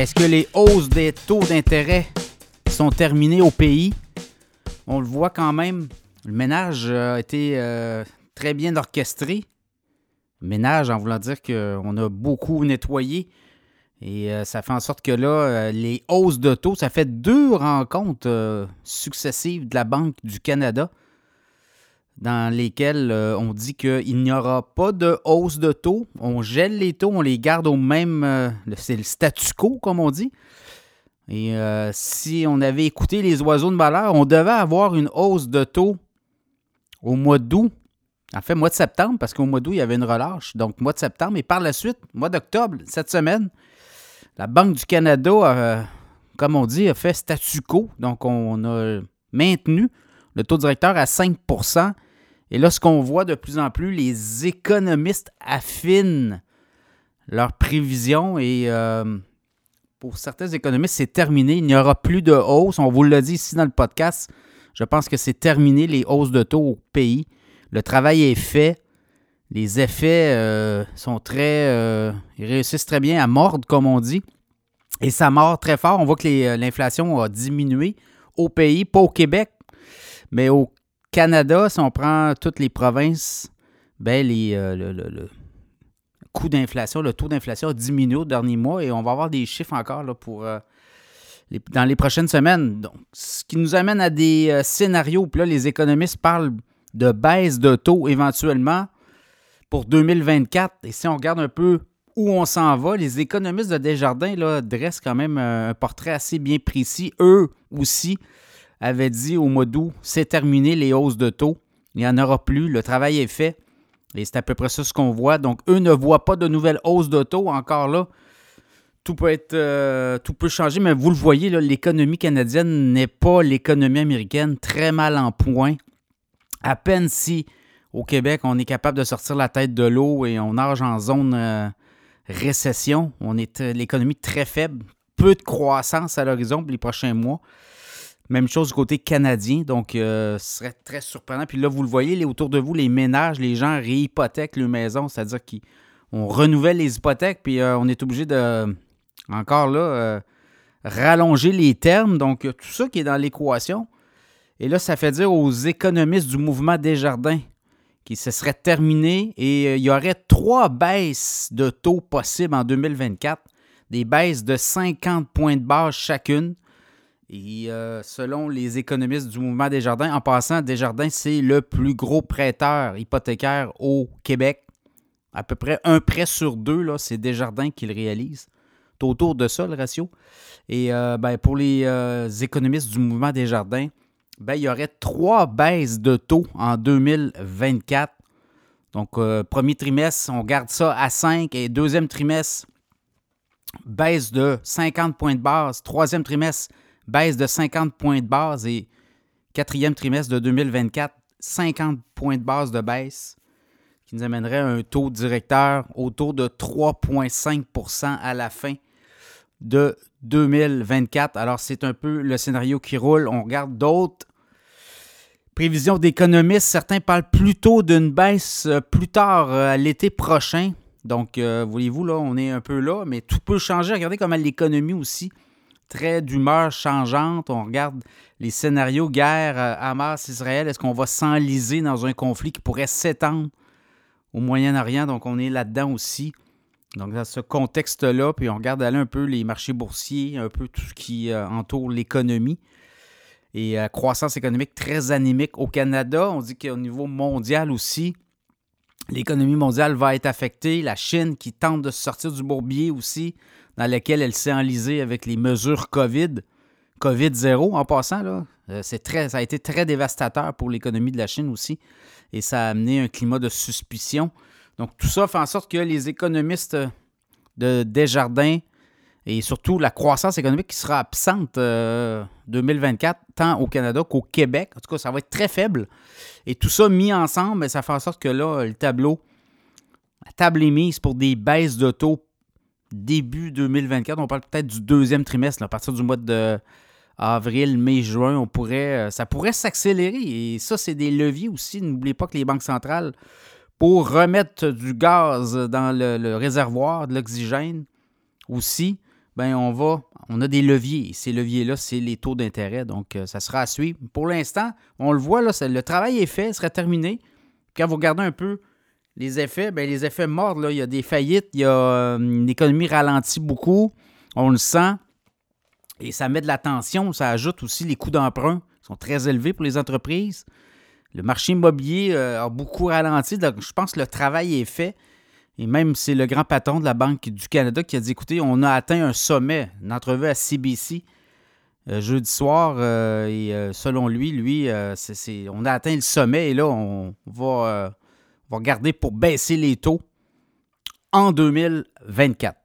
Est-ce que les hausses des taux d'intérêt sont terminées au pays? On le voit quand même, le ménage a été euh, très bien orchestré. Ménage en voulant dire qu'on a beaucoup nettoyé. Et euh, ça fait en sorte que là, euh, les hausses de taux, ça fait deux rencontres successives de la Banque du Canada dans lesquelles on dit qu'il n'y aura pas de hausse de taux. On gèle les taux, on les garde au même... c'est le statu quo, comme on dit. Et si on avait écouté les oiseaux de malheur, on devait avoir une hausse de taux au mois d'août. En fait, mois de septembre, parce qu'au mois d'août, il y avait une relâche. Donc, mois de septembre. Et par la suite, mois d'octobre, cette semaine, la Banque du Canada, comme on dit, a fait statu quo. Donc, on a maintenu le taux directeur à 5 Et là, ce qu'on voit de plus en plus, les économistes affinent leurs prévisions et euh, pour certains économistes, c'est terminé. Il n'y aura plus de hausse. On vous l'a dit ici dans le podcast. Je pense que c'est terminé les hausses de taux au pays. Le travail est fait. Les effets euh, sont très. Euh, ils réussissent très bien à mordre, comme on dit. Et ça mord très fort. On voit que l'inflation a diminué au pays, pas au Québec, mais au Canada, si on prend toutes les provinces, ben les, le, coût d'inflation, le taux d'inflation a diminué au dernier mois et on va avoir des chiffres encore pour dans les prochaines semaines. Donc, ce qui nous amène à des euh, scénarios, puis là, les économistes parlent de baisse de taux éventuellement pour 2024. Et si on regarde un peu où on s'en va, les économistes de Desjardins là, dressent quand même un portrait assez bien précis. Eux aussi avaient dit au mois d'août, c'est terminé les hausses de taux. Il n'y en aura plus, le travail est fait. Et c'est à peu près ça ce qu'on voit. Donc, eux ne voient pas de nouvelles hausses de taux encore là tout peut euh, changer, mais vous le voyez, l'économie canadienne n'est pas l'économie américaine, très mal en point. À peine si au Québec, on est capable de sortir la tête de l'eau et on nage en zone euh, récession. On est euh, l'économie très faible, peu de croissance à l'horizon pour les prochains mois. Même chose du côté canadien, donc ce serait très surprenant. Puis là, vous le voyez, autour de vous, les ménages, les gens réhypothèquent leur maison, c'est-à-dire qu'on renouvelle les hypothèques, puis on est obligé de encore là, euh, rallonger les termes. Donc, tout ça qui est dans l'équation. Et là, ça fait dire aux économistes du mouvement Desjardins qui se serait terminé et euh, il y aurait trois baisses de taux possibles en 2024, des baisses de 50 points de base chacune. Et euh, selon les économistes du mouvement Desjardins, en passant, Desjardins, c'est le plus gros prêteur hypothécaire au Québec. À peu près un prêt sur deux, là, c'est Desjardins qui le réalise autour de ça, le ratio. Et euh, ben, pour les euh, économistes du mouvement des jardins, ben, il y aurait trois baisses de taux en 2024. Donc, premier trimestre, on garde ça à 5 et deuxième trimestre, baisse de 50 points de base. Troisième trimestre, baisse de 50 points de base et quatrième trimestre de 2024, 50 points de base de baisse qui nous amènerait à un taux directeur autour de 3,5% à la fin de 2024. Alors, c'est un peu le scénario qui roule. On regarde d'autres prévisions d'économistes. Certains parlent plutôt d'une baisse euh, plus tard euh, à l'été prochain. Donc, euh, voyez-vous, là, on est un peu là, mais tout peut changer. Regardez comment l'économie aussi, très d'humeur changeante. On regarde les scénarios guerre Hamas-Israël. Est-ce qu'on va s'enliser dans un conflit qui pourrait s'étendre au Moyen-Orient? Donc, on est là-dedans aussi. Donc, dans ce contexte-là, puis on regarde aller un peu les marchés boursiers, un peu tout ce qui euh, entoure l'économie. Et euh, croissance économique très anémique au Canada. On dit qu'au niveau mondial aussi, l'économie mondiale va être affectée. La Chine qui tente de sortir du bourbier aussi, dans lequel elle s'est enlisée avec les mesures COVID. COVID-0 en passant, là. Euh, c'est très, ça a été très dévastateur pour l'économie de la Chine aussi. Et ça a amené un climat de suspicion. Donc, tout ça fait en sorte que les économistes de Desjardins et surtout la croissance économique qui sera absente euh, 2024, tant au Canada qu'au Québec, en tout cas, ça va être très faible. Et tout ça mis ensemble, ben, ça fait en sorte que là, le tableau, la table est mise pour des baisses de taux début 2024. On parle peut-être du deuxième trimestre, à partir du mois de avril, mai, juin, on pourrait, euh, ça pourrait s'accélérer. Et ça, c'est des leviers aussi. N'oubliez pas que les banques centrales pour remettre du gaz dans le, réservoir, de l'oxygène aussi, ben on va, on a des leviers. Ces leviers-là, c'est les taux d'intérêt. Donc, euh, ça sera à suivre. Pour l'instant, on le voit, là, le travail est fait, il sera terminé. Quand vous regardez un peu les effets, ben, les effets morts, là, il y a des faillites, il y a euh, une économie ralentie beaucoup, on le sent. Et ça met de la tension, ça ajoute aussi les coûts d'emprunt qui sont très élevés pour les entreprises. Le marché immobilier euh, a beaucoup ralenti, donc je pense que le travail est fait. Et même c'est le grand patron de la Banque du Canada qui a dit écoutez, on a atteint un sommet, une entrevue à CBC euh, jeudi soir. Et selon lui, lui, on a atteint le sommet et là, on va, va regarder pour baisser les taux en 2024.